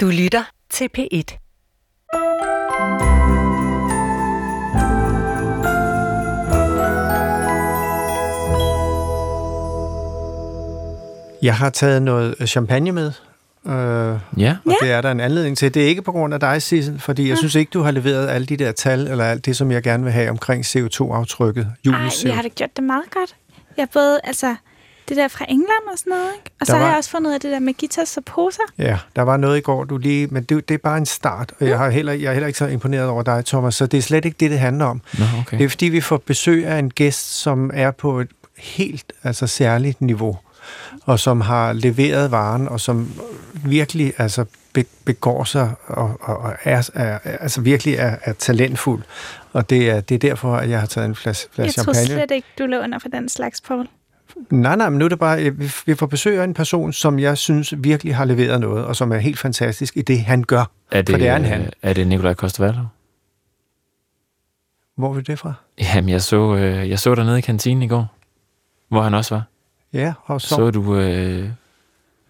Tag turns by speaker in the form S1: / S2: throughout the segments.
S1: Du lytter til P1.
S2: Jeg har taget noget champagne med, øh,
S3: Ja,
S2: og det er der en anledning til. Det er ikke på grund af dig, Sissel, fordi jeg synes ikke, du har leveret alle de der tal, eller alt det, som jeg gerne vil have omkring CO2-aftrykket.
S4: Ej,
S2: Julens
S4: vi har da gjort det meget godt. Jeg både, altså, det der fra England og sådan noget, ikke? Og så
S2: Der
S4: har
S2: var-
S4: jeg også fundet ud af det der med guitars og poser.
S2: Ja, der var noget i går, du lige, men det, det er bare en start, og jeg, har heller, jeg er heller ikke så imponeret over dig, Thomas, så det er slet ikke det, det handler om.
S3: Nå, okay.
S2: Det er fordi, vi får besøg af en gæst, som er på et helt altså, særligt niveau, og som har leveret varen, og som virkelig altså, be- begår sig og, og, og er, er, altså virkelig er, er talentfuld. Og det er, det er derfor, at jeg har taget en flaske,
S4: Jeg
S2: flaske
S4: tror
S2: champagne.
S4: slet ikke, du lå under for den slags, Paul.
S2: Nej, nej, men nu er det bare, øh, vi- får besøg af en person, som jeg synes virkelig har leveret noget, og som er helt fantastisk i det, han gør.
S3: Er det,
S2: for det er en han.
S3: Er det Nikolaj Kostervaldo?
S2: Hvor er det fra?
S3: Jamen, jeg så, øh, jeg så dig nede i kantinen i går, hvor han også var.
S2: Ja, og så...
S3: Så, du øh,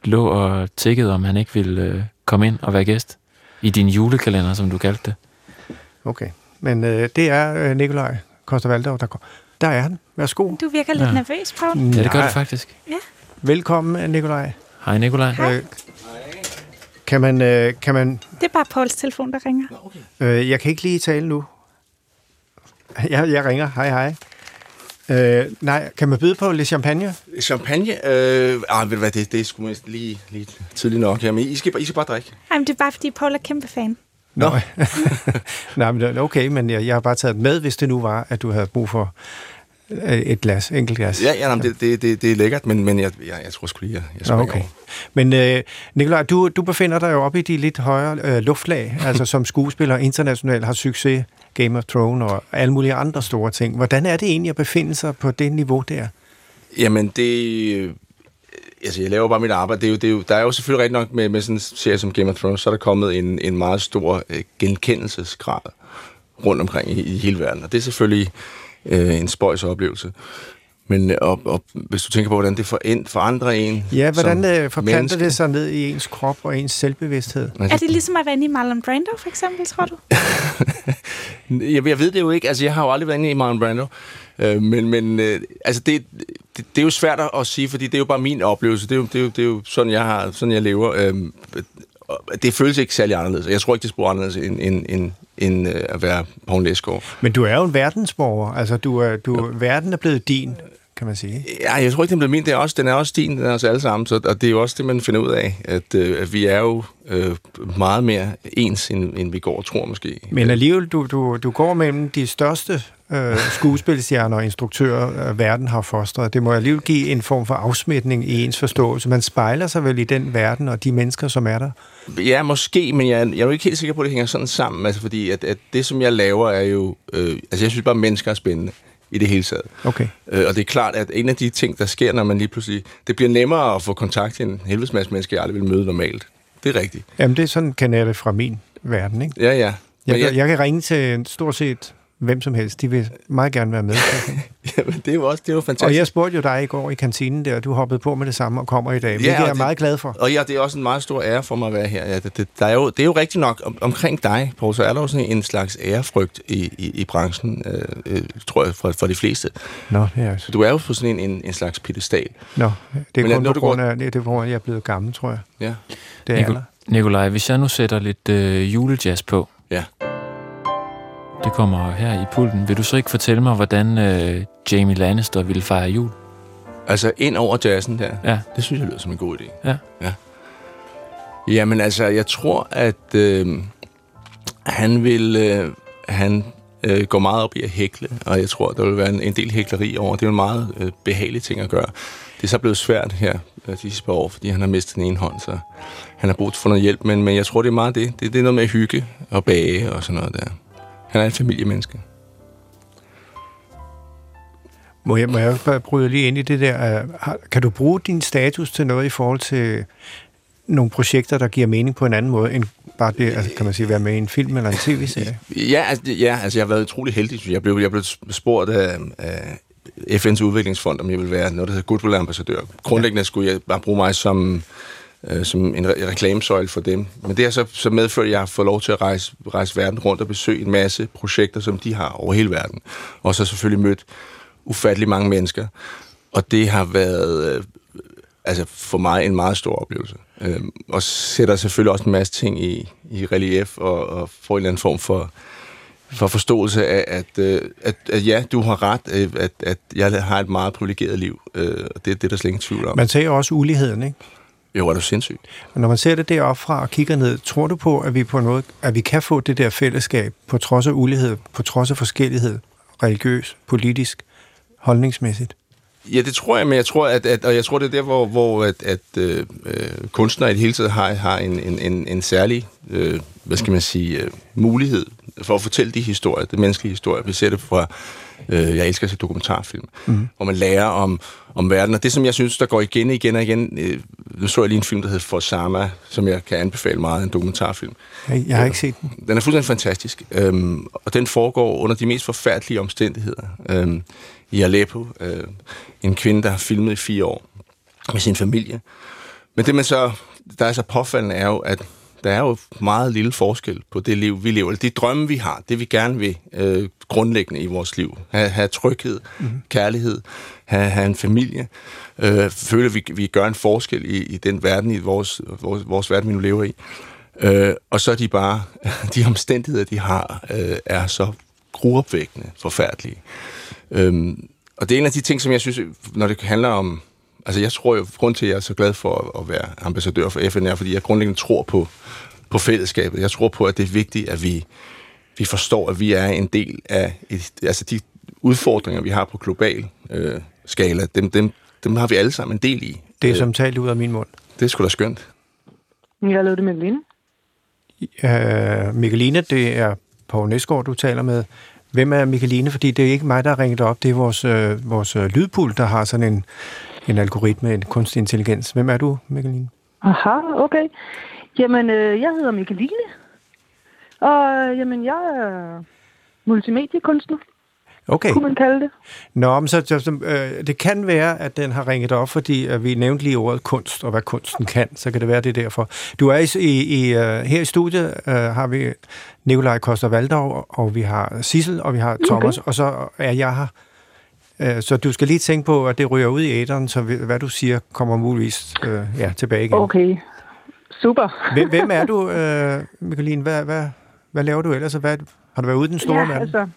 S3: lå og tikkede, om han ikke ville øh, komme ind og være gæst i din julekalender, som du kaldte det.
S2: Okay, men øh, det er øh, Nikolaj Koster der går. Der er han. Værsgo.
S4: Du virker lidt
S3: Ja.
S4: nervøs, Paul.
S3: Ja, det gør det faktisk.
S2: Velkommen, Nikolaj.
S3: Hej, Nikolaj.
S4: Hej.
S2: Øh, kan man, øh, kan man,
S4: Det er bare Pauls telefon, der ringer.
S2: øh, jeg kan ikke lige tale nu. Jeg, jeg ringer. Hej, hej. Øh, nej, kan man byde på lidt champagne?
S5: Champagne? Øh, ah, ved du hvad, det, det er sgu mest lige, lige tidligt nok. Jamen, I skal, I skal bare drikke.
S4: Ej, men det er bare, fordi Paul er kæmpe fan.
S2: Nå. nej, men okay, men jeg, jeg har bare taget med, hvis det nu var, at du havde brug for et glas, enkelt glas.
S5: Ja, ja jamen, det, det, det, det er lækkert, men, men jeg, jeg, jeg tror sgu lige, jeg, jeg springer
S2: okay.
S5: over.
S2: Men øh, Nikolaj, du, du befinder dig jo oppe i de lidt højere øh, luftlag, altså som skuespiller internationalt har succes, Game of Thrones og alle mulige andre store ting. Hvordan er det egentlig at befinde sig på det niveau der?
S5: Jamen, det... øh, Altså, jeg laver bare mit arbejde. Det er jo, det er jo, der er jo selvfølgelig rigtig nok med, med sådan en serie som Game of Thrones, så er der kommet en, en meget stor øh, genkendelsesgrad rundt omkring i, i hele verden. Og det er selvfølgelig øh, en spøjs oplevelse. Men øh, og, og, hvis du tænker på, hvordan det for, forandrer en
S2: Ja, hvordan
S5: som
S2: øh, forplanter
S5: menneske.
S2: det sig ned i ens krop og ens selvbevidsthed?
S4: Er det ligesom at være inde i Marlon Brando, for eksempel, tror du?
S5: Jeg, jeg ved det jo ikke. Altså, jeg har jo aldrig været inde i Marlon Brando. Øh, men men øh, altså, det, det, det er jo svært at sige, fordi det er jo bare min oplevelse. Det er jo, det er jo, det er jo sådan, jeg har, sådan, jeg lever. Øh, det føles ikke særlig anderledes. Jeg tror ikke, det er spor anderledes end, end, end, end øh, at være Poul Næsgaard.
S2: Men du er jo en verdensborger, altså du er, du, verden er blevet din, kan man sige.
S5: Ja, jeg tror ikke, den bliver min. Det er også, den er også din, den er os alle sammen. Så, og det er jo også det, man finder ud af, at, øh, at vi er jo øh, meget mere ens, end, end vi går og tror måske.
S2: Men alligevel, du, du, du går mellem de største øh, skuespilstjerner og instruktører, øh, verden har fostret. Det må alligevel give en form for afsmitning i ens forståelse. Man spejler sig vel i den verden og de mennesker, som er der.
S5: Ja, måske, men jeg, jeg er jo ikke helt sikker på, at det hænger sådan sammen. Altså, fordi at, at det, som jeg laver, er jo... Øh, altså, jeg synes bare, at mennesker er spændende i det hele taget.
S2: Okay.
S5: Øh, og det er klart, at en af de ting, der sker, når man lige pludselig... Det bliver nemmere at få kontakt til en helvedes masse mennesker, jeg aldrig vil møde normalt. Det er rigtigt.
S2: Jamen, det er sådan, kan jeg det fra min verden, ikke?
S5: Ja, ja. Men
S2: Jeg, jeg, jeg kan ringe til stort set hvem som helst. De vil meget gerne være med.
S5: Jamen, det er jo også det er jo fantastisk.
S2: og jeg spurgte jo dig i går i kantinen der, du hoppede på med det samme og kommer i dag. Ja, det er jeg meget glad for.
S5: Og ja, det er også en meget stor ære for mig at være her. Ja, det, det, der er jo, det er jo rigtigt nok, om, omkring dig, Poul, så er der jo sådan en slags ærefrygt i, i, i branchen, øh, øh, tror jeg, for, for de fleste.
S2: Nå, det er,
S5: Så du er jo på sådan en, en, en slags pedestal.
S2: Nå, det er
S5: Men
S2: kun
S5: når
S2: på
S5: du går-
S2: grund af, det er jeg er blevet gammel, tror jeg.
S5: Ja.
S2: Det er
S3: Nico-. Nikolaj, hvis jeg nu sætter lidt øh, julejazz på,
S5: Ja.
S3: Det kommer her i pulten, vil du så ikke fortælle mig, hvordan øh, Jamie Lannister ville fejre jul?
S5: Altså ind over jazzen der.
S3: Ja.
S5: Det synes jeg lyder som en god idé.
S3: Ja.
S5: ja. Jamen altså, jeg tror, at øh, han vil... Øh, han øh, går meget op i at hækle, og jeg tror, der vil være en, en del hækleri over. Det er jo en meget øh, behagelig ting at gøre. Det er så blevet svært her øh, de sidste år, fordi han har mistet den ene hånd, så han har brug for noget hjælp. Men, men jeg tror, det er meget det. det. Det er noget med at hygge og bage og sådan noget der. Han er et familiemenneske.
S2: Må jeg, må jeg bare bryde lige ind i det der? øh, Kan du bruge din status til noget i forhold til nogle projekter, der giver mening på en anden måde, end bare det, altså, kan man sige, være med i en film eller en tv-serie?
S5: Ja, altså, ja, altså jeg har været utrolig heldig. synes Jeg blev, jeg blev spurgt af, af FN's udviklingsfond, om jeg ville være noget, der hedder Goodwill-ambassadør. Grundlæggende skulle jeg bare bruge mig som øh, som en re- reklamesøjle for dem. Men det har så, så medført, at jeg har fået lov til at rejse, rejse verden rundt og besøge en masse projekter, som de har over hele verden. Og så selvfølgelig mødt ufattelig mange mennesker. Og det har været øh, altså for mig en meget stor oplevelse. Øh, og sætter selvfølgelig også en masse ting i, i relief og, og får en eller anden form for, for forståelse af, at, øh, at, at ja, du har ret, øh, at, at jeg har et meget privilegeret liv. Øh, og det, det er der slet ingen tvivl om.
S2: Man ser også uligheden, ikke?
S5: Jo, er du sindssygt.
S2: Og når man ser det deroppe fra og kigger ned, tror du på, at vi på noget, at vi kan få det der fællesskab på trods af ulighed, på trods af forskellighed, religiøs, politisk, holdningsmæssigt?
S5: Ja, det tror jeg, men jeg tror, at, at og jeg tror, det er der, hvor, hvor at, at øh, øh, kunstnere i det hele taget har, har en, en, en, en særlig, øh, hvad skal man sige, øh, mulighed for at fortælle de historier, de menneskelige historier. Vi ser det fra, øh, jeg elsker at se dokumentarfilm, mm. hvor man lærer om, om verden. Og det, som jeg synes, der går igen og igen og igen, øh, nu så jeg lige en film, der hedder For Sama, som jeg kan anbefale meget, en dokumentarfilm.
S2: Jeg, jeg har ikke set den.
S5: Den er fuldstændig fantastisk, øhm, og den foregår under de mest forfærdelige omstændigheder. Øhm, I Aleppo, øh, en kvinde, der har filmet i fire år med sin familie. Men det, man så, der er så påfaldende, er jo, at der er jo meget lille forskel på det liv, vi lever. Eller de drømme, vi har, det vi gerne vil øh, grundlæggende i vores liv. Ha, have tryghed, mm-hmm. kærlighed, have, have en familie. Øh, føle, at vi, vi gør en forskel i, i den verden, i vores, vores, vores verden, vi nu lever i. Øh, og så er de bare, de omstændigheder, de har, øh, er så gruopvækkende, forfærdelige. Øhm, og det er en af de ting, som jeg synes, når det handler om... Altså jeg tror jo, grund til, at jeg er så glad for at, at være ambassadør for FN, er, fordi jeg grundlæggende tror på, på fællesskabet. Jeg tror på, at det er vigtigt, at vi, vi forstår, at vi er en del af... Et, altså de udfordringer, vi har på global øh, skala, dem, dem, dem har vi alle sammen en del i.
S2: Det er som talt ud af min mund.
S5: Det er sgu da skønt.
S6: Jeg har lavet det med Linde.
S2: Uh, Mikkeline, det er Poul Næsgaard, du taler med. Hvem er Mikkeline? Fordi det er ikke mig, der har ringet op. Det er vores, øh, vores øh, lydpult, der har sådan en, en algoritme, en kunstig intelligens. Hvem er du, Mikkeline?
S6: Aha, okay. Jamen, øh, jeg hedder Mikkeline. Og øh, jamen, jeg er multimediekunstner,
S2: Okay.
S6: kunne man kalde det.
S2: Nå, men så, så, øh, det kan være, at den har ringet op, fordi øh, vi nævnte lige ordet kunst, og hvad kunsten kan, så kan det være, det er derfor. Du er i, i, uh, her i studiet, uh, har vi Nikolaj Koster Valdau, og vi har Sissel, og vi har Thomas, okay. og så er jeg her. Uh, så du skal lige tænke på, at det ryger ud i æderen, så hvad du siger, kommer muligvis uh, ja, tilbage igen.
S6: Okay, super.
S2: Hvem, hvem er du, uh, Mikkeline? Hvad, hvad, hvad laver du ellers? Hvad, har du været ude den store
S6: ja,
S2: verden?
S6: altså,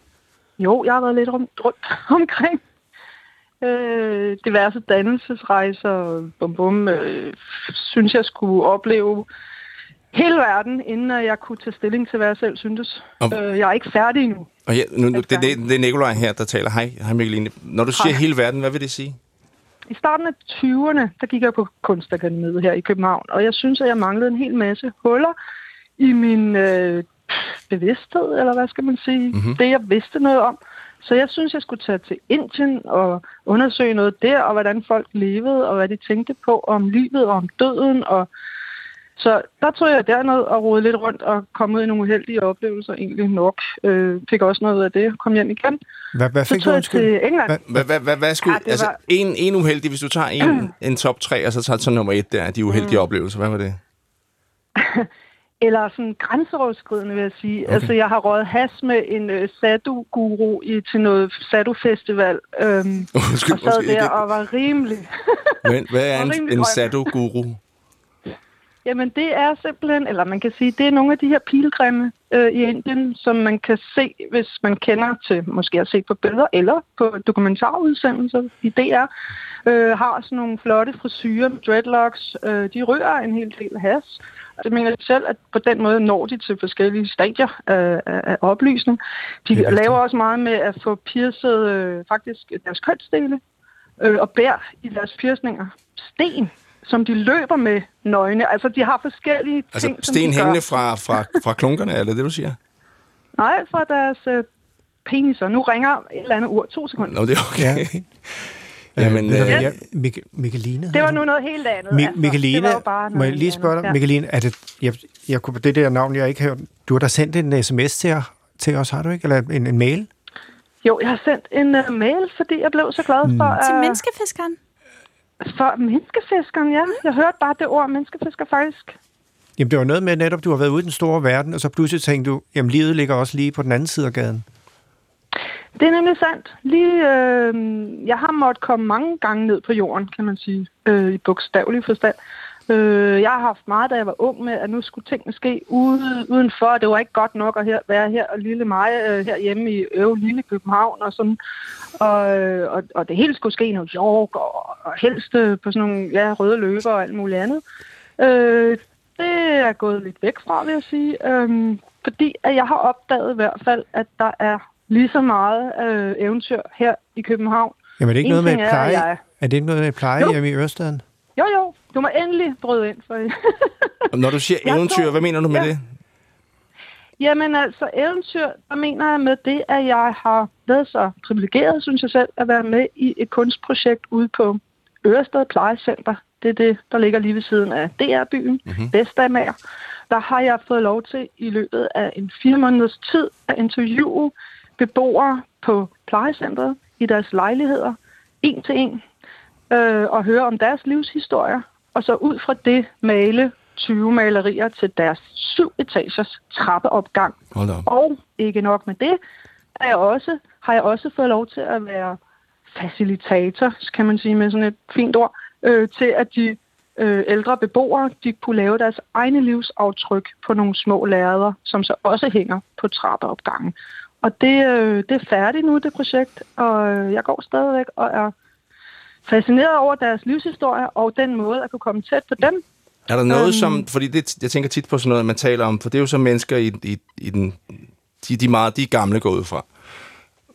S6: jo, jeg har været lidt rundt, rundt omkring. Øh, diverse dannelsesrejser, bum bum, øh, synes jeg skulle opleve hele verden, inden jeg kunne tage stilling til, hvad jeg selv syntes.
S5: Og-
S6: Øh, jeg er ikke færdig endnu.
S5: Og ja, nu, nu, det,
S6: Altså-
S5: det, det er Nikolaj her, der taler. Hej, hej Mikkeline. Når du siger
S6: Hej.
S5: hele verden, hvad vil det sige?
S6: I starten af 20'erne, der gik jeg på Kunstakademiet her i København, og jeg synes, at jeg manglede en hel masse huller i min øh, bevidsthed, eller hvad skal man sige, mm-hmm. det jeg vidste noget om. Så jeg synes, jeg skulle tage til Indien og undersøge noget der, og hvordan folk levede, og hvad de tænkte på om livet og om døden. Og så der tog jeg derned og rode lidt rundt og kom ud i nogle uheldige oplevelser, egentlig nok. Øh, fik også noget af det, kom hjem igen.
S2: Hvad, hvad
S6: Så
S2: fik du
S6: tog jeg
S2: undskyld?
S6: til England.
S2: Hvad-
S5: Hvad, hvad, hvad, skulle,
S6: Ja, det
S5: altså,
S6: var-
S5: en, en uheldig, hvis du tager en, en top 3, og så tager så nummer et der, de uheldige mm. oplevelser, hvad var det?
S6: Eller sådan grænseoverskridende, vil jeg sige. Okay. Altså, jeg har røget has med en øh, sadu-guru i, til noget sadu-festival, øhm,
S5: Undskyld,
S6: og sad
S5: undskyld,
S6: der
S5: det-
S6: og var rimelig...
S5: Men, hvad er en, en
S6: grøn. Jamen, det er simpelthen, eller man kan sige, det er nogle af de her pilgrimme øh, i Indien, som man kan se, hvis man kender til, måske har set på billeder, eller på dokumentarudsendelser i DR, øh, har sådan nogle flotte frisyrer med dreadlocks. Øh, de rører en hel del has. Det mener jeg selv, at på den måde når de til forskellige stadier af, af, af oplysning. De
S2: er
S6: laver også meget med at få piercet øh, faktisk deres kønsdele øh, og bær i deres piercninger. Sten, som de løber med nøgne. Altså, de har forskellige
S5: Altså
S6: ting, som
S5: sten
S6: de
S5: hængende
S6: gør.
S5: fra, fra, fra klunkerne, er det det, du siger?
S6: Nej, fra deres øh, peniser. Nu ringer et eller andet ur. To sekunder.
S5: Nå, det er okay.
S2: Ja.
S5: Jamen,
S2: Øh,
S5: øh,
S2: jeg- Mik- Mikkeline?
S6: Det var nu noget helt andet.
S2: Mi-
S6: altså.
S2: Mikkeline,
S6: det var jo bare
S2: må jeg lige spørge dig.
S6: Ja.
S2: Mikkeline, er det, jeg, jeg kunne, det der navn, jeg ikke har du har da sendt en sms til, til os, har du ikke? Eller en, en mail?
S6: Jo, jeg har sendt en uh, mail, fordi jeg blev så glad for...
S2: Mm.
S6: at...
S4: Til menneskefiskeren.
S6: For menneskefiskeren, ja. Jeg hørte bare det ord, menneskefisker faktisk.
S2: Jamen, det var noget med netop, du har været ude i den store verden, og så pludselig tænkte du, jamen, livet ligger også lige på den anden side af gaden.
S6: Det er nemlig sandt. Lige, øh, jeg har måttet komme mange gange ned på jorden, kan man sige, øh, i bogstavelig forstand. Øh, jeg har haft meget, da jeg var ung med, at nu skulle tingene ske ude, udenfor. Det var ikke godt nok at her, være her og lille mig øh, herhjemme i Øve Lille København og sådan. Og, øh, og, og det hele skulle ske i New York og, og helst øh, på sådan nogle ja, røde løber og alt muligt andet. Øh, det er gået lidt væk fra, vil jeg sige. Øh, fordi at jeg har opdaget i hvert fald, at der er lige så meget øh, eventyr her i København.
S2: Jamen, er det ikke
S6: En
S2: noget med pleje? Er,
S6: jeg-
S2: er det ikke noget med pleje hjemme i Ørestaden?
S6: Jo, jo. Du må endelig bryde ind for
S5: Når du siger eventyr,
S6: tror-
S5: hvad mener du med
S6: Ja.
S5: det?
S6: Jamen altså, eventyr, der mener jeg med det, at jeg har været så privilegeret, synes jeg selv, at være med i et kunstprojekt ude på Ørested Plejecenter. Det er det, der ligger lige ved siden af DR-byen, mm-hmm. Vestamager. Der har jeg fået lov til i løbet af en fire måneders tid at interviewe beboere på plejecentret i deres lejligheder, en til en, øh, og høre om deres livshistorier, og så ud fra det male 20 malerier til deres syv etagers trappeopgang.
S5: Hold da.
S6: Og ikke nok med det, er jeg også, har jeg også fået lov til at være facilitator, kan man sige med sådan et fint ord, øh, til at de øh, ældre beboere, de kunne lave deres egne livsaftryk på nogle små lærreder, som så også hænger på trappeopgangen. Og det, øh, det er færdigt nu, det projekt, og øh, jeg går stadigvæk og er fascineret over deres livshistorie og den måde at kunne komme tæt på dem.
S5: Er der noget
S6: Øhm.
S5: som, fordi det, jeg tænker tit på sådan noget, man taler om, for det er jo så mennesker i, i, i den, de, de, meget, de er gamle går ud fra.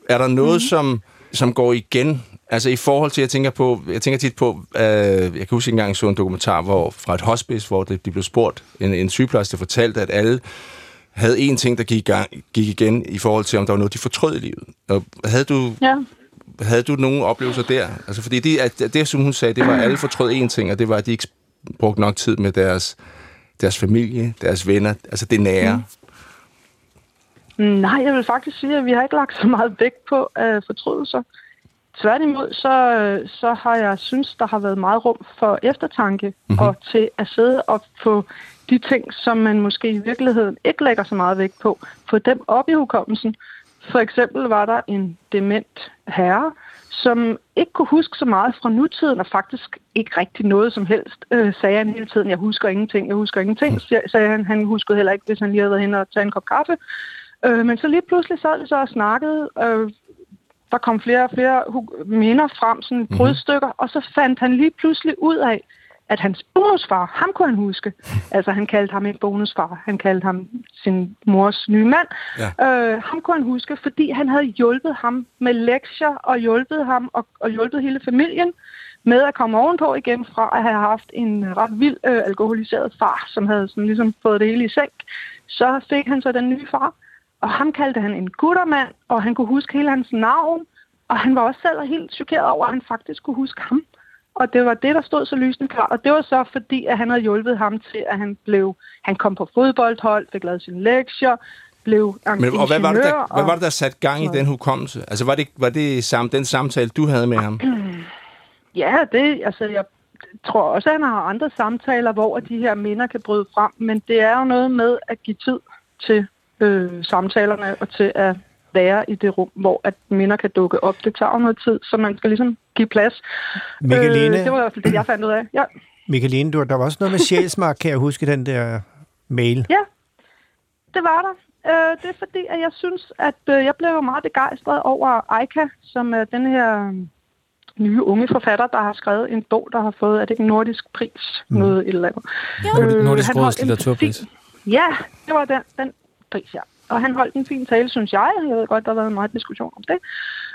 S5: Er der noget, mm. som, som går igen? Altså i forhold til, jeg tænker på, jeg tænker tit på, øh, jeg kan huske engang, så en dokumentar hvor, fra et hospice, hvor det, de blev spurgt, en, en sygeplejerske fortalte, at alle havde en ting, der gik, gang, gik igen i forhold til, om der var noget, de fortrød i livet. Og havde du,
S6: Ja.
S5: Havde du nogle oplevelser der? Altså, fordi det, at det, som hun sagde, det var, at alle fortrød én ting, og det var, at de ikke brugte nok tid med deres, deres familie, deres venner, altså det nære. Mm.
S6: Nej, jeg vil faktisk sige, at vi har ikke lagt så meget vægt på øh, fortrydelser. Tværtimod, så, øh, så har jeg synes, der har været meget rum for eftertanke mm-hmm. og til at sidde og få de ting, som man måske i virkeligheden ikke lægger så meget vægt på, få dem op i hukommelsen. For eksempel var der en dement herre, som ikke kunne huske så meget fra nutiden, og faktisk ikke rigtig noget som helst, øh, sagde han hele tiden. Jeg husker ingenting, jeg husker ingenting, sagde han. Han huskede heller ikke, hvis han lige havde været hen og tage en kop kaffe. Øh, men så lige pludselig sad vi så og snakkede. Øh, der kom flere og flere minder frem, sådan brudstykker, og så fandt han lige pludselig ud af, at hans bonusfar, ham kunne han huske. Altså, han kaldte ham ikke bonusfar, han kaldte ham sin mors nye mand.
S5: Ja.
S6: Øh, ham kunne han huske, fordi han havde hjulpet ham med lektier, og hjulpet ham og, og hjulpet hele familien med at komme ovenpå igen fra at have haft en ret vild øh, alkoholiseret far, som havde sådan ligesom fået det hele i sænk. Så fik han så den nye far, og ham kaldte han en guttermand, og han kunne huske hele hans navn, og han var også selv helt chokeret over, at han faktisk kunne huske ham. Og det var det, der stod så lysende klart. Og det var så fordi, at han havde hjulpet ham til, at han blev, han kom på fodboldhold, fik lavet sine lektier, blev
S5: Men, og hvad var, det, der, hvad
S6: og-
S5: var det, der satte gang i den hukommelse? Altså, var det, var det sam, den samtale, du havde med ham?
S6: Ja, det, altså jeg tror også, at han har andre samtaler, hvor de her minder kan bryde frem, men det er jo noget med at give tid til øh, samtalerne og til at være i det rum, hvor at minder kan dukke op. Det tager noget tid, så man skal ligesom give plads.
S2: Michaeline,
S6: Øh, det var i hvert fald det, jeg fandt ud af. Ja,
S2: Michaeline du, der var også noget med sjælsmark, kan jeg huske den der mail.
S6: ja det var der. Øh, det er fordi, at jeg synes, at øh, jeg blev meget begejstret over Aika, som er den her øh, nye unge forfatter, der har skrevet en bog, der har fået, er det ikke en nordisk pris? Mm. Noget et eller andet.
S3: Nordisk- Nordisk
S6: han
S3: Råds litteraturpris.
S6: Ja, det var den, den pris, ja. Og han holdt en fin tale, synes jeg. Jeg ved godt, der har været meget diskussion om det.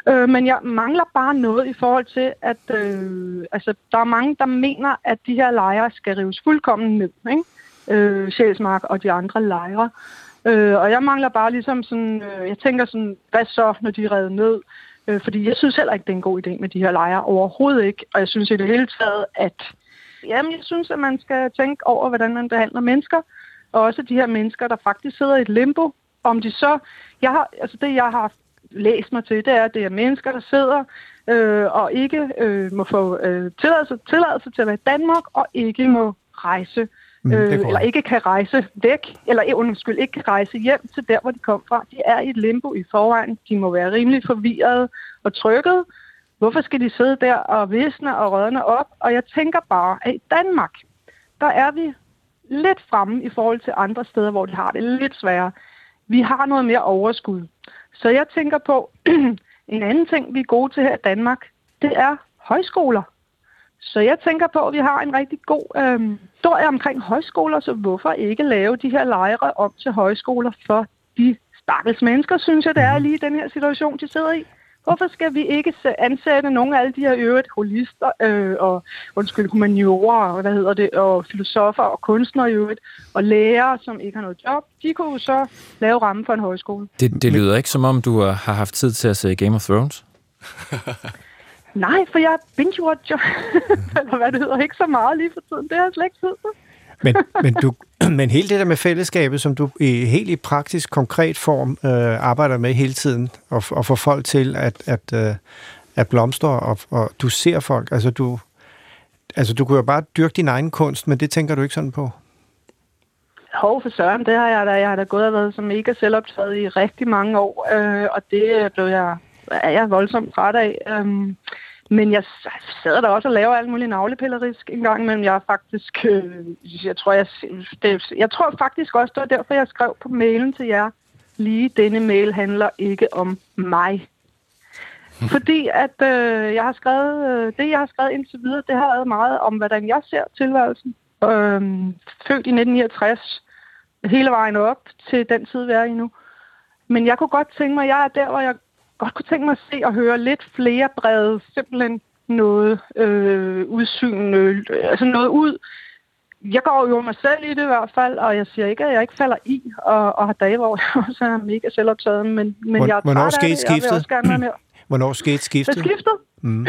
S6: Øh, men jeg mangler bare noget i forhold til, at øh, altså, der er mange, der mener, at de her lejre skal rives fuldkommen ned. Ikke? Øh, Sjælsmark og de andre lejre. Øh, og jeg mangler bare ligesom sådan, øh, jeg tænker sådan, hvad så, når de er revet ned? Øh, fordi jeg synes heller ikke, det er en god idé med de her lejre. Overhovedet ikke. Og jeg synes i det hele taget, at jamen, jeg synes, at man skal tænke over, hvordan man behandler mennesker. Og også de her mennesker, der faktisk sidder i et limbo. Om de så... Jeg har, altså det, jeg har læst mig til, det er, at det er mennesker, der sidder øh, og ikke øh, må få øh, tilladelse, tilladelse til at være i Danmark, og ikke må rejse,
S2: Mm,
S6: øh, eller ikke kan rejse væk, eller eh, undskyld, ikke kan rejse hjem til der, hvor de kom fra. De er i et limbo i forvejen. De må være rimelig forvirrede og trykket. Hvorfor skal de sidde der og visne og rådne op? Og jeg tænker bare, at i Danmark, der er vi lidt fremme i forhold til andre steder, hvor de har det lidt sværere. Vi har noget mere overskud. Så jeg tænker på, en anden ting, vi er gode til her i Danmark, det er højskoler. Så jeg tænker på, at vi har en rigtig god øh, historie omkring højskoler, så hvorfor ikke lave de her lejre om til højskoler for de stakkels mennesker, synes jeg, det er lige i den her situation, de sidder i. Hvorfor skal vi ikke ansætte nogle af alle de her øvrigt holister øh, og undskyld, humaniorer og, hvad hedder det, og filosofer og kunstnere i øvrigt, og lærere, som ikke har noget job, de kunne jo så lave ramme for en højskole.
S3: Det, det lyder ikke som om, du har har haft tid til at se Game of Thrones.
S6: Nej, for jeg binge-watcher, eller hvad det hedder, ikke så meget lige for tiden. Det har jeg slet ikke tid til.
S2: Men, men, du, men hele det der med fællesskabet, som du i helt i praktisk, konkret form øh, arbejder med hele tiden, og, og får folk til at, at, øh, at blomstre, og, og du ser folk, altså du, altså du kunne jo bare dyrke din egen kunst, men det tænker du ikke sådan på.
S6: Hov for søren, det har jeg da. Jeg har da gået og været så mega selvoptaget i rigtig mange år, øh, og det blev jeg, er jeg voldsomt træt af. Øh, men jeg sidder der også og laver alt muligt navlepillerisk en gang imellem. Jeg er faktisk, øh, jeg tror, jeg, det, jeg tror faktisk også, det var derfor, jeg skrev på mailen til jer, lige denne mail handler ikke om mig. Fordi at øh, jeg har skrevet, øh, det jeg har skrevet indtil videre, det har været meget om, hvordan jeg ser tilværelsen. Øhm, født i 1969, hele vejen op til den tid, vi er i nu. Men jeg kunne godt tænke mig, jeg er der, hvor jeg godt kunne tænke mig at se og høre lidt flere brede, simpelthen noget øh, udsyn, øh, altså noget ud. Jeg går jo mig selv i det i hvert fald, og jeg siger ikke, at jeg ikke falder i, og, og har dage, hvor jeg også er mega selvoptaget, men, men
S2: Hvor-
S6: jeg er
S2: hvornår skete
S6: det,
S2: skiftet? Hvornår skete skiftet?
S6: skiftet?
S2: Mm.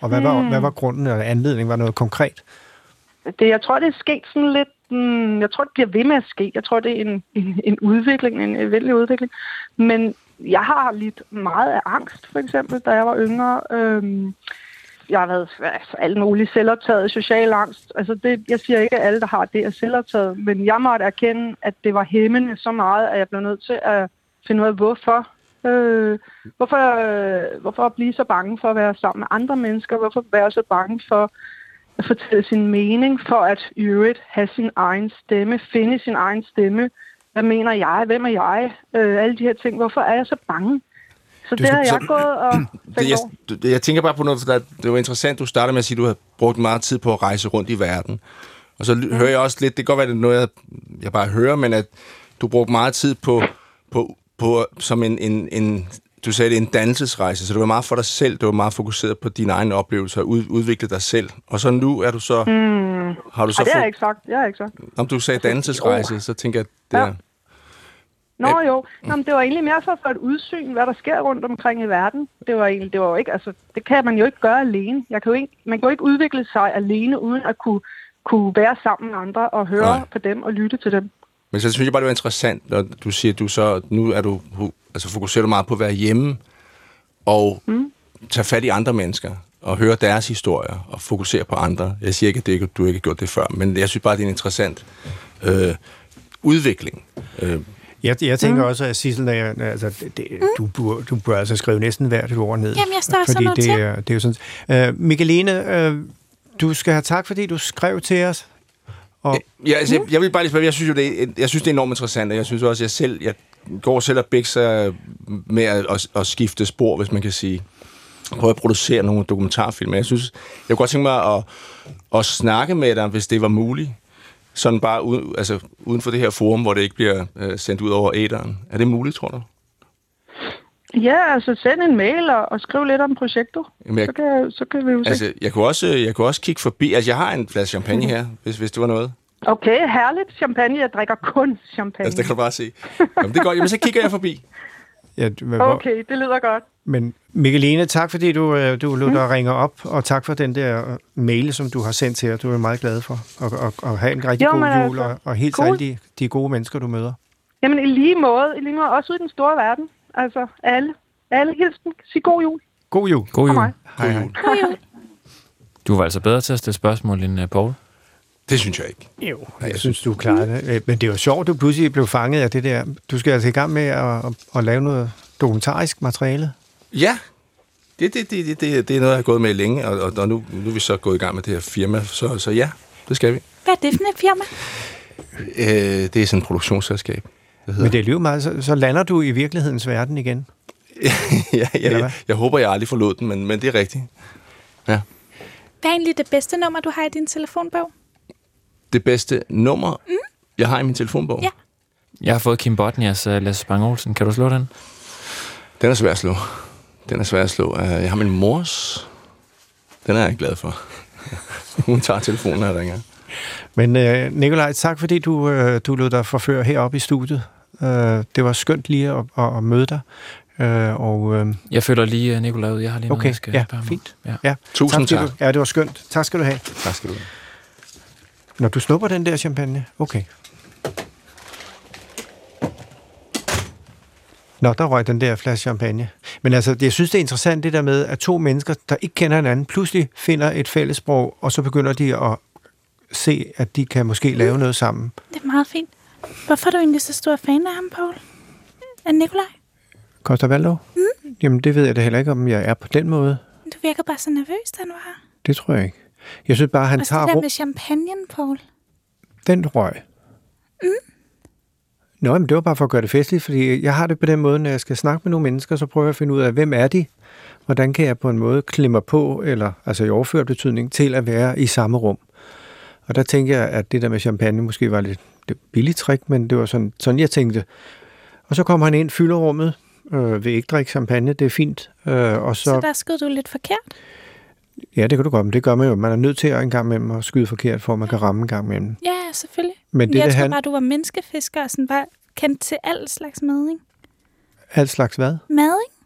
S2: Og hvad var, hvad var grunden eller anledningen? Var noget konkret?
S6: Det, jeg tror, det er sket sådan lidt... Mm, jeg tror, det bliver ved med at ske. Jeg tror, det er en, en, en udvikling, en eventlig udvikling. Men jeg har lidt meget af angst, for eksempel, da jeg var yngre. Øhm, jeg har været altså, alt muligt selvoptaget, social angst. Altså det, jeg siger ikke, at alle, der har det, er selvoptaget. Men jeg måtte erkende, at det var hæmmende så meget, at jeg blev nødt til at finde ud af, hvorfor. Øh, hvorfor, øh, hvorfor blive så bange for at være sammen med andre mennesker? Hvorfor være så bange for at fortælle sin mening, for at i øvrigt have sin egen stemme, finde sin egen stemme. Hvad mener jeg? Hvem er jeg? Øh, alle de her ting. Hvorfor er jeg så bange? Så det
S5: skal-
S6: har
S5: så-
S6: jeg gået og
S5: Det, jeg, det, jeg tænker bare på noget, der, det var interessant, du startede med at sige, at du har brugt meget tid på at rejse rundt i verden. Og så mm. hører jeg også lidt, det kan godt være, det er noget, jeg, jeg bare hører, men at du brugte meget tid på, på, på som en, en, en, du sagde det, en dannelsesrejse, så det var meget for dig selv, du var meget fokuseret på dine egne oplevelser, ud, udvikle dig selv. Og så nu er du så, mm. har du så
S6: Ej, det har jeg ikke sagt. Det har jeg ikke sagt.
S5: om du sagde dannelsesrejse, så tænker jeg, at det
S6: Ja.
S5: er...
S6: Nå jo, Nå, men det var egentlig mere for få et udsyn, hvad der sker rundt omkring i verden. Det var egentlig, det var jo ikke, altså, det kan man jo ikke gøre alene. Jeg kan jo ikke, man kan jo ikke udvikle sig alene, uden at kunne, kunne være sammen med andre og høre.
S5: Nej.
S6: på dem og lytte til dem.
S5: Men så synes jeg bare, det var interessant, når du siger, at du så, nu er du, altså fokuserer du meget på at være hjemme og mm. tage fat i andre mennesker og høre deres historier og fokusere på andre. Jeg siger ikke, at det ikke, du ikke har gjort det før, men jeg synes bare, det er en interessant øh, udvikling. Øh,
S2: Jeg, jeg tænker mm. også, at Sissel, altså, det, det, du, burde, du burde altså skrive næsten hvert et ord ned.
S4: Jamen, jeg står
S2: fordi
S4: sådan noget
S2: det,
S4: til.
S2: er, det er jo sådan. Uh, Mikkeline, uh, du skal have tak, fordi du skrev til os. Og,
S5: Ja, altså, jeg, jeg vil bare lige spørge, jeg synes jo, det er, jeg synes, det er enormt interessant, og jeg synes også, jeg selv, jeg går selv og bækser med at, at, at, skifte spor, hvis man kan sige. Prøve at producere nogle dokumentarfilm. Jeg synes, jeg kunne godt tænke mig at, at snakke med dig, hvis det var muligt. Sådan bare uden, altså, uden for det her forum, hvor det ikke bliver øh, sendt ud over æderen. Er det muligt, tror du?
S6: Ja, altså send en mail og, og skriv lidt om projektet.
S5: Jamen, jeg-
S6: så, kan, så kan vi jo se.
S5: Altså, jeg kunne også, jeg kunne også kigge forbi. Altså, jeg har en flaske champagne her, hvis, hvis det var noget.
S6: Okay, herligt champagne. Jeg drikker kun champagne.
S5: Altså, det kan du bare se. Jamen, det er godt. Jamen, så kigger jeg forbi.
S2: ja, du- hvor-
S6: Okay, det lyder godt.
S2: Men Mikkeline, tak fordi du, øh, du lod dig ringe op, og tak for den der øh, mail, som du har sendt til os. Du er meget glad for. Og, og, og have en rigtig
S6: Jo,
S2: god
S6: men
S2: jul,
S6: altså,
S2: og, og helt
S6: cool.
S2: alle de, de gode mennesker, du møder.
S6: Jamen i lige måde, i lige måde også ud i den store verden. Altså alle, alle hilsen. Sig god jul.
S2: God jul.
S3: God jul.
S6: hej.
S2: Hej.
S4: God jul.
S3: Du var altså bedre til at stille spørgsmål end uh, Paul.
S5: Det synes jeg ikke.
S2: Jo, jeg synes, du klarede det. Øh, Men det var sjovt, du pludselig blev fanget af det der. Du skal altså i gang med at, at, lave noget dokumentarisk materiale.
S5: Ja, det, det, det, det, det, er noget, jeg har gået med længe, og, og, og nu, nu er vi så gået i gang med det her firma, så, så ja, det skal vi.
S4: Hvad er det for et firma?
S5: Øh, det er sådan et produktionsselskab. Det hedder.
S2: Men det er alligevel meget, så, så lander du i virkelighedens verden igen.
S5: ja, ja,
S2: hvad?
S5: jeg, jeg håber, jeg aldrig forlod den, men, men det er rigtigt. Ja.
S4: Hvad er egentlig det bedste nummer, du har i din telefonbog?
S5: Det bedste nummer, mm. jeg har i min telefonbog,
S4: Ja.
S3: Jeg har fået Kim Botnias uh, Lasse Spang Olsen. Kan du slå den?
S5: den er svær at slå. Den er svær at slå. Uh, Jeg har min mors. Den er jeg glad for. Hun tager telefonen, når jeg ringer.
S2: Men øh, Nikolaj, tak fordi du, øh, du lod dig forføre heroppe i studiet. Øh, det var skønt lige at, at, at møde dig. Øh, og, øh,
S3: Jeg følger lige uh, Nicolai ud. Jeg har lige noget,
S2: okay,
S3: jeg skal
S2: ja,
S3: spørge
S2: fint.
S3: Ja.
S2: Ja.
S5: Tusind
S2: skal
S5: tak.
S2: Du, ja, det var skønt. Tak skal du have.
S5: Tak skal du have.
S2: Når du snupper den der champagne, okay. Nå, der røg den der flaske champagne. Men altså, jeg synes, det er interessant det der med, at to mennesker, der ikke kender hinanden, pludselig finder et fællesprog, og så begynder de at se, at de kan måske lave noget sammen.
S4: Det er meget fint. Hvorfor er du egentlig så stor fan af ham, Paul? Af Nikolaj?
S2: Koster Valdov? Mm. Jamen, det ved jeg da heller ikke, om jeg er på den måde.
S4: Du virker bare så nervøs, da han var her.
S2: Det tror jeg ikke. Jeg synes bare, han
S4: Og så
S2: tager
S4: det der
S2: ro.
S4: med champagnen, Paul.
S2: Den røg. Mm. Nå, men det var bare for at gøre det festligt, fordi jeg har det på den måde, når jeg skal snakke med nogle mennesker, så prøver jeg at finde ud af, hvem er de? Hvordan kan jeg på en måde klemme på, eller altså i overført betydning, til at være i samme rum? Og der tænker jeg, at det der med champagne måske var lidt det billigt trick, men det var sådan, sådan jeg tænkte. Og så kommer han ind, fylder rummet, øh, vil ikke drikke champagne, det er fint. Øh, og
S4: Så,
S2: så,
S4: der skød du lidt forkert.
S2: ja, det kan du godt, men det gør man jo. Man er nødt til at en gang imellem at skyde forkert, for at man kan ramme en gang imellem.
S4: Ja, selvfølgelig.
S2: Men
S4: Det,
S2: det,
S4: jeg
S2: det
S4: tror
S2: han,
S4: bare, du var menneskefisker og sådan var kendt til al slags mad, ikke?
S2: alt slags hvad?
S4: Mad, ikke?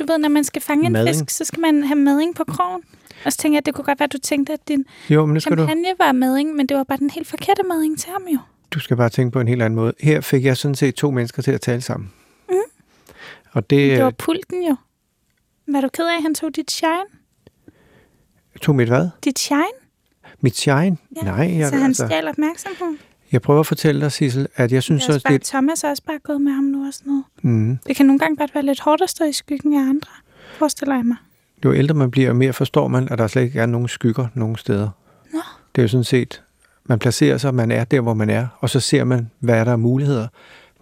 S4: Du ved, når man skal fange en
S2: Mading?
S4: fisk, så skal man have mading på krogen. Og så tænker jeg, at det kunne godt være, at du tænkte, at din
S2: Jo, men nu skal du...
S4: champagne var mading, men det var bare den helt forkerte mading til ham jo.
S2: Du skal bare tænke på en helt anden måde. Her fik jeg sådan set to mennesker til at tale sammen. Mm. Og det,
S4: Det var
S2: det
S4: pulten jo. Var du ked af, at han tog dit shine?
S2: tog mit hvad?
S4: Dit shine?
S2: Mit shine?
S4: Ja,
S2: Nej, jeg,
S4: så han
S2: altså,
S4: stjal opmærksomheden.
S2: jeg prøver at fortælle dig, Sissel, at jeg synes
S4: Det er også bare,
S2: det...
S4: Thomas er også bare gået med ham nu og sådan noget.
S2: Mm,
S4: Det kan nogle gange godt være lidt hårdt at stå i skyggen af andre, forestiller jeg mig.
S2: jo ældre man bliver, jo mere forstår man, at der slet ikke er nogen skygger nogen steder.
S4: Nå.
S2: Det er jo sådan set, man placerer sig, man er der, hvor man er, og så ser man, hvad er der af muligheder.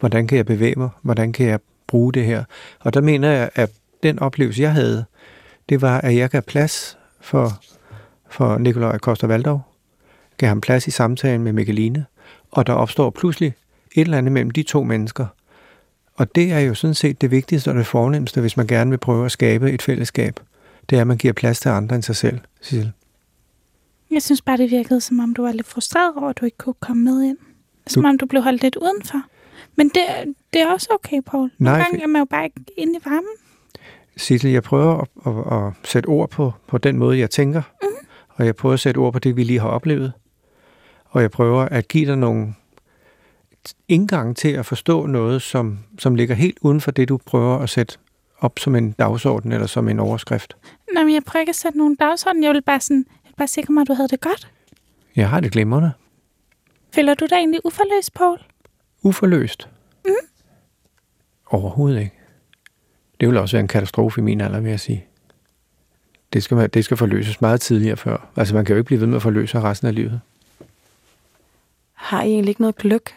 S2: Hvordan kan jeg bevæge mig? Hvordan kan jeg bruge det her? Og der mener jeg, at den oplevelse, jeg havde, det var, at jeg gav plads for, for Nikolaj Koster Valdov, gav ham plads i samtalen med Mikkeline, og der opstår pludselig et eller andet mellem de to mennesker. Og det er jo sådan set det vigtigste og det fornemmeste, hvis man gerne vil prøve at skabe et fællesskab. Det er, at man giver plads til andre end sig selv, Sissel.
S4: Jeg synes bare, det virkede, som om du var lidt frustreret over, at du ikke kunne komme med ind. Som
S2: Du-
S4: om du blev holdt lidt udenfor. Men det, det er også okay, Paul. Nogle
S2: Nej,
S4: gange er man jo bare ikke inde i varmen.
S2: Sissel, jeg prøver at, at, at sætte ord på, på den måde, jeg tænker, mm. og jeg prøver at sætte ord på det, vi lige har oplevet, og jeg prøver at give dig nogle indgang til at forstå noget, som, som ligger helt uden for det, du prøver at sætte op som en dagsorden eller som en overskrift.
S4: Nå, men jeg prøver ikke at sætte nogen dagsorden. Jeg vil bare, sådan, vil bare sikre mig, at du havde det godt.
S2: Jeg har det glimrende.
S4: Føler du dig egentlig uforløst, Paul?
S2: Uforløst. Mm. Overhovedet ikke. Det vil også være en katastrofe i min alder, vil jeg sige. Det skal, man- det skal forløses meget tidligere før. Altså, man kan jo ikke blive ved med at forløse resten af livet.
S1: Har I egentlig ikke noget gløk?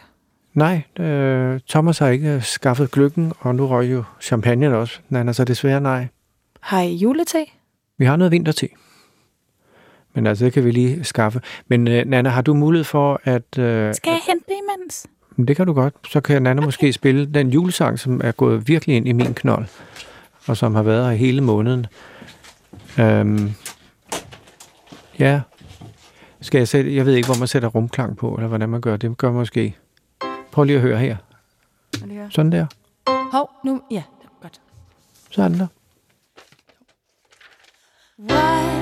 S2: Nej, øh, Thomas har ikke øh, skaffet gløkken, og nu røg jo champagne også. Nana, så desværre nej.
S1: Har I julete?
S2: Vi har noget vintertid. Men altså, det kan vi lige skaffe. Men øh, Nana, har du mulighed for at... Øh,
S4: Skal jeg hente det imens?
S2: Men Det kan du godt. Så kan Nana okay. måske spille den julesang, som er gået virkelig ind i min knold, og som har været her hele måneden. Øhm, ja. Skal jeg sætte, jeg ved ikke, hvor man sætter rumklang på, eller hvordan man gør det. Gør måske. Prøv lige at høre her. Sådan der.
S1: Hov, nu... Ja, godt.
S2: Sådan der.
S7: What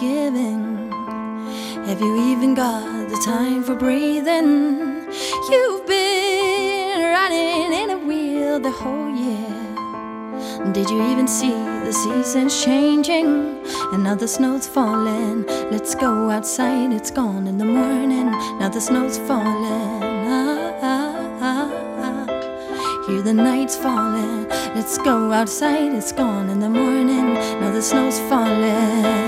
S7: given? Have you even got the time for breathing? You've been running in a wheel the whole year. Did you even see the seasons changing? And now the snow's falling. Let's go outside, it's gone in the morning. Now the snow's falling. Hear the night's falling. Let's go outside, it's gone in the morning. Now the snow's falling.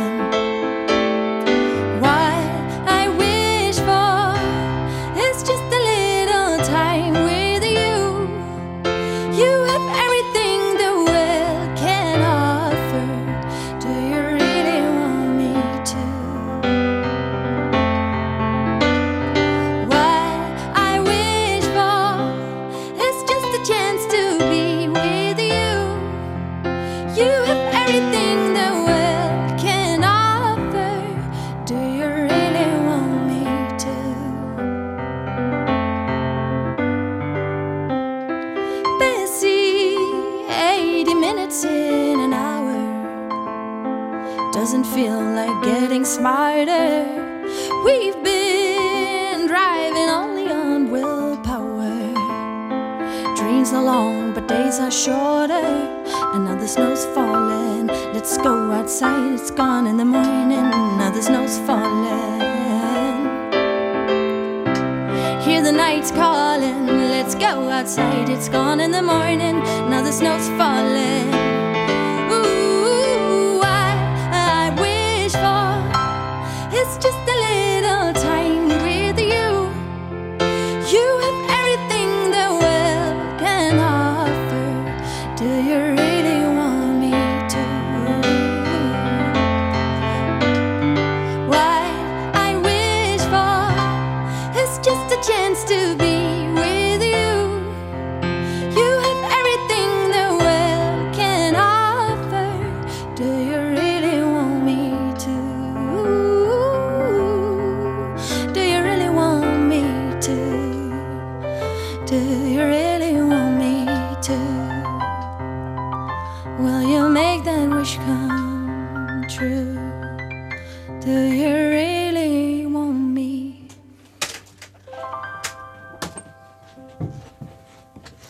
S7: Do you're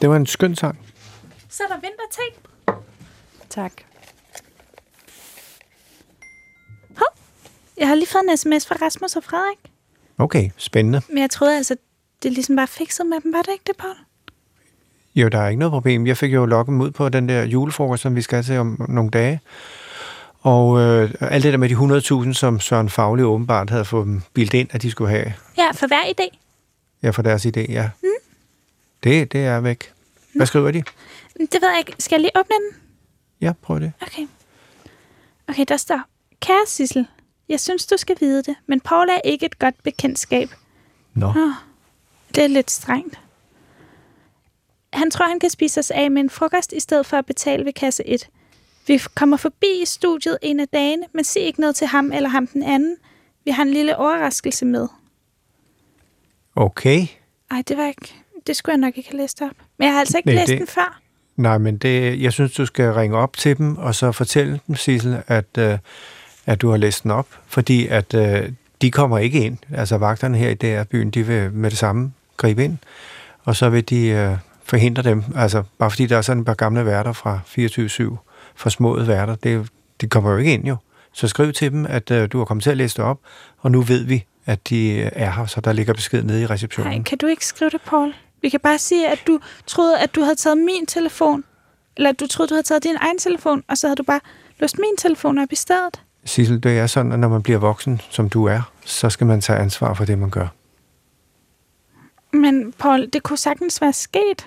S2: Det var en skøn sang.
S4: Så er der vinterting.
S1: Tak.
S4: Jeg har lige fået en sms fra Rasmus og Frederik.
S2: Okay, spændende.
S4: Men jeg troede altså, det ligesom bare fikset med dem. Var det ikke det, Paul?
S2: Jo, der er ikke noget problem. Jeg fik jo lukket dem ud på den der julefrokost, som vi skal til om nogle dage. Og øh, alt det der med de 100.000, som Søren Fagli åbenbart havde fået dem bildt ind, at de skulle have.
S4: Ja, for hver idé.
S2: Ja, for deres idé, ja. Mm. Det, det er væk. Hvad skriver de?
S4: Det ved jeg ikke. Skal jeg lige åbne den?
S2: Ja, prøv det.
S4: Okay. Okay, der står, Kære Sissel, jeg synes, du skal vide det, men Paul er ikke et godt bekendtskab.
S2: Nå,
S4: Oh, det er lidt strengt. Han tror, han kan spise os af med en frokost, i stedet for at betale ved kasse 1. Vi kommer forbi i studiet en af dagene, men sig ikke noget til ham eller ham den anden. Vi har en lille overraskelse med.
S2: okay.
S4: Ej, det var ikke... Det skulle jeg nok ikke have læst op. Men jeg har altså ikke
S2: Nej,
S4: læst
S2: det-
S4: den før.
S2: Nej, men det, jeg synes, du skal ringe op til dem, og så fortælle dem, Sissel, at, øh, at du har læst den op. Fordi at øh, de kommer ikke ind. Altså vagterne her i DR byen, de vil med det samme gribe ind. Og så vil de øh, forhindre dem. Altså bare fordi der er sådan et par gamle værter fra 24-7, forsmåede værter, det, de kommer jo ikke ind jo. Så skriv til dem, at øh, du har kommet til at læse det op, og nu ved vi, at de øh, er her, så der ligger besked nede i receptionen.
S4: Nej, kan du ikke skrive det, Paul? Vi kan bare sige, at du troede, at du havde taget min telefon, eller du troede, du havde taget din egen telefon, og så havde du bare låst min telefon op i stedet.
S2: Sissel, det er sådan, at når man bliver voksen, som du er, så skal man tage ansvar for det, man gør.
S4: Men Paul, det kunne sagtens være sket.